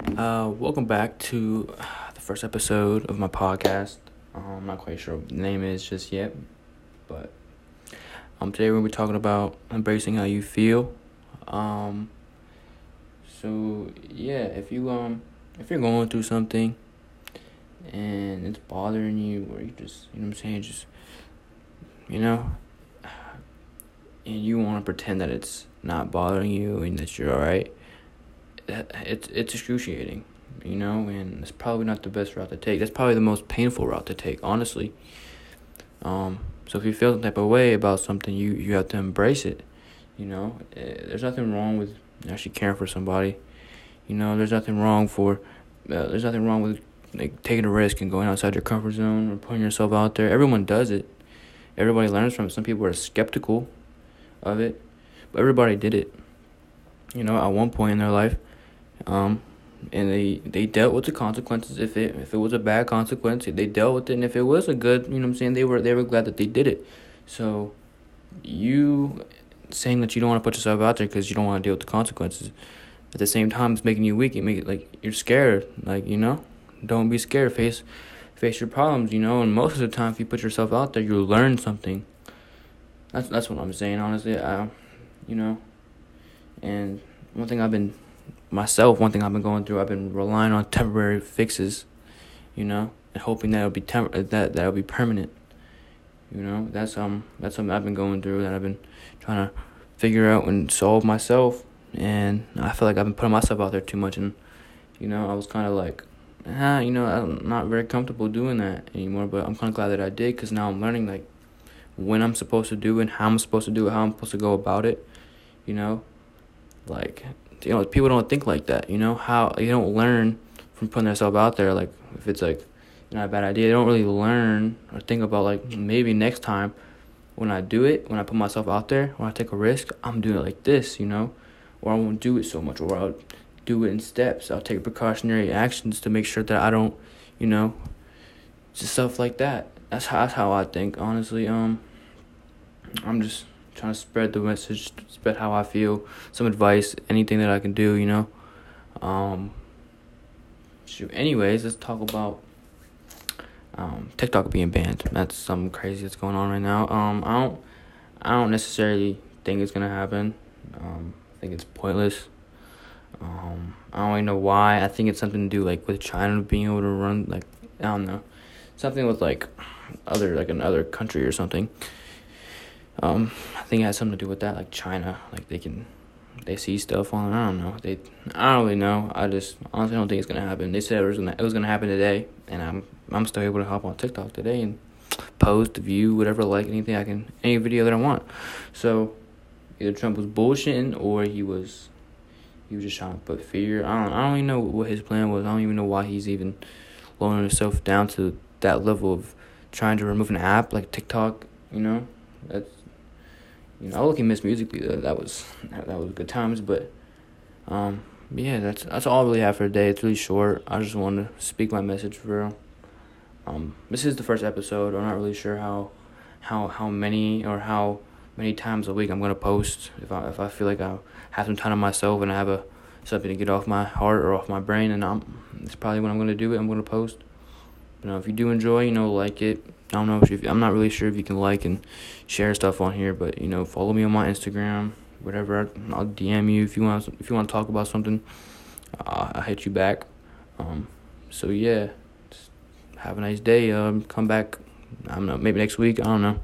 Uh, welcome back to the first episode of my podcast. Um, I'm not quite sure what the name is just yet, but um, today we're gonna be talking about embracing how you feel. Um, so yeah, if you um, if you're going through something and it's bothering you, or you just, you know what I'm saying, just, you know, and you want to pretend that it's not bothering you and that you're alright it's it's excruciating, you know, and it's probably not the best route to take. That's probably the most painful route to take, honestly. Um, so if you feel the type of way about something, you you have to embrace it. You know, eh, there's nothing wrong with actually caring for somebody. You know, there's nothing wrong for uh, there's nothing wrong with like taking a risk and going outside your comfort zone or putting yourself out there. Everyone does it. Everybody learns from it. Some people are skeptical of it, but everybody did it. You know, at one point in their life, um, and they they dealt with the consequences. If it if it was a bad consequence, they dealt with it. And if it was a good, you know, what I'm saying they were they were glad that they did it. So, you saying that you don't want to put yourself out there because you don't want to deal with the consequences, at the same time, it's making you weak. You make it like you're scared. Like you know, don't be scared. Face face your problems. You know, and most of the time, if you put yourself out there, you'll learn something. That's that's what I'm saying. Honestly, I, you know, and one thing I've been myself, one thing I've been going through, I've been relying on temporary fixes, you know, and hoping that it'll be temp- that that'll be permanent. You know, that's um that's something I've been going through that I've been trying to figure out and solve myself, and I feel like I've been putting myself out there too much, and you know, I was kind of like, ah, you know, I'm not very comfortable doing that anymore, but I'm kind of glad that I did because now I'm learning like when I'm supposed to do it, how I'm supposed to do it, how I'm supposed to go about it, you know, like you know people don't think like that you know? How you don't learn from putting themselves out there like if it's like not a bad idea. They don't really learn or think about like maybe next time when i do it when i put myself out there when i take a risk i'm doing it like this you know? Or i won't do it so much or i'll do it in steps. I'll take precautionary actions to make sure that i don't you know just stuff like that. That's how, that's how i think honestly. Um i'm just trying to spread the message, spread how I feel, some advice, anything that I can do, you know. Um, shoot. Anyways, let's talk about um, TikTok being banned. That's something crazy that's going on right now. Um, I don't, I don't necessarily think it's gonna happen. Um, I think it's pointless. Um, I don't even know why. I think it's something to do like with China being able to run like I don't know, something with like other like another country or something. Um, I think it has something to do with that, like China, like they can, they see stuff on. I don't know. They, I don't really know. I just honestly don't think it's gonna happen. They said it was gonna, it was gonna happen today, and I'm, I'm still able to hop on TikTok today and post, view, whatever, like anything I can, any video that I want. So, either Trump was bullshitting or he was, he was just trying to put fear. I don't, I don't even know what his plan was. I don't even know why he's even lowering himself down to that level of trying to remove an app like TikTok. You know, that's you know, I look at Miss Musical.ly. That, that was that, was good times, but um, yeah, that's that's all I really have for today. It's really short. I just wanted to speak my message for real. Um, this is the first episode. I'm not really sure how how how many or how many times a week I'm gonna post. If I if I feel like I have some time to myself and I have a something to get off my heart or off my brain, and I'm it's probably when I'm gonna do it. I'm gonna post. You know, if you do enjoy, you know, like it, I don't know if I'm not really sure if you can like and share stuff on here, but you know, follow me on my Instagram, whatever. I'll DM you if you want if you want to talk about something. Uh, I'll hit you back. Um, so yeah, have a nice day. Um, come back. I don't know, maybe next week. I don't know.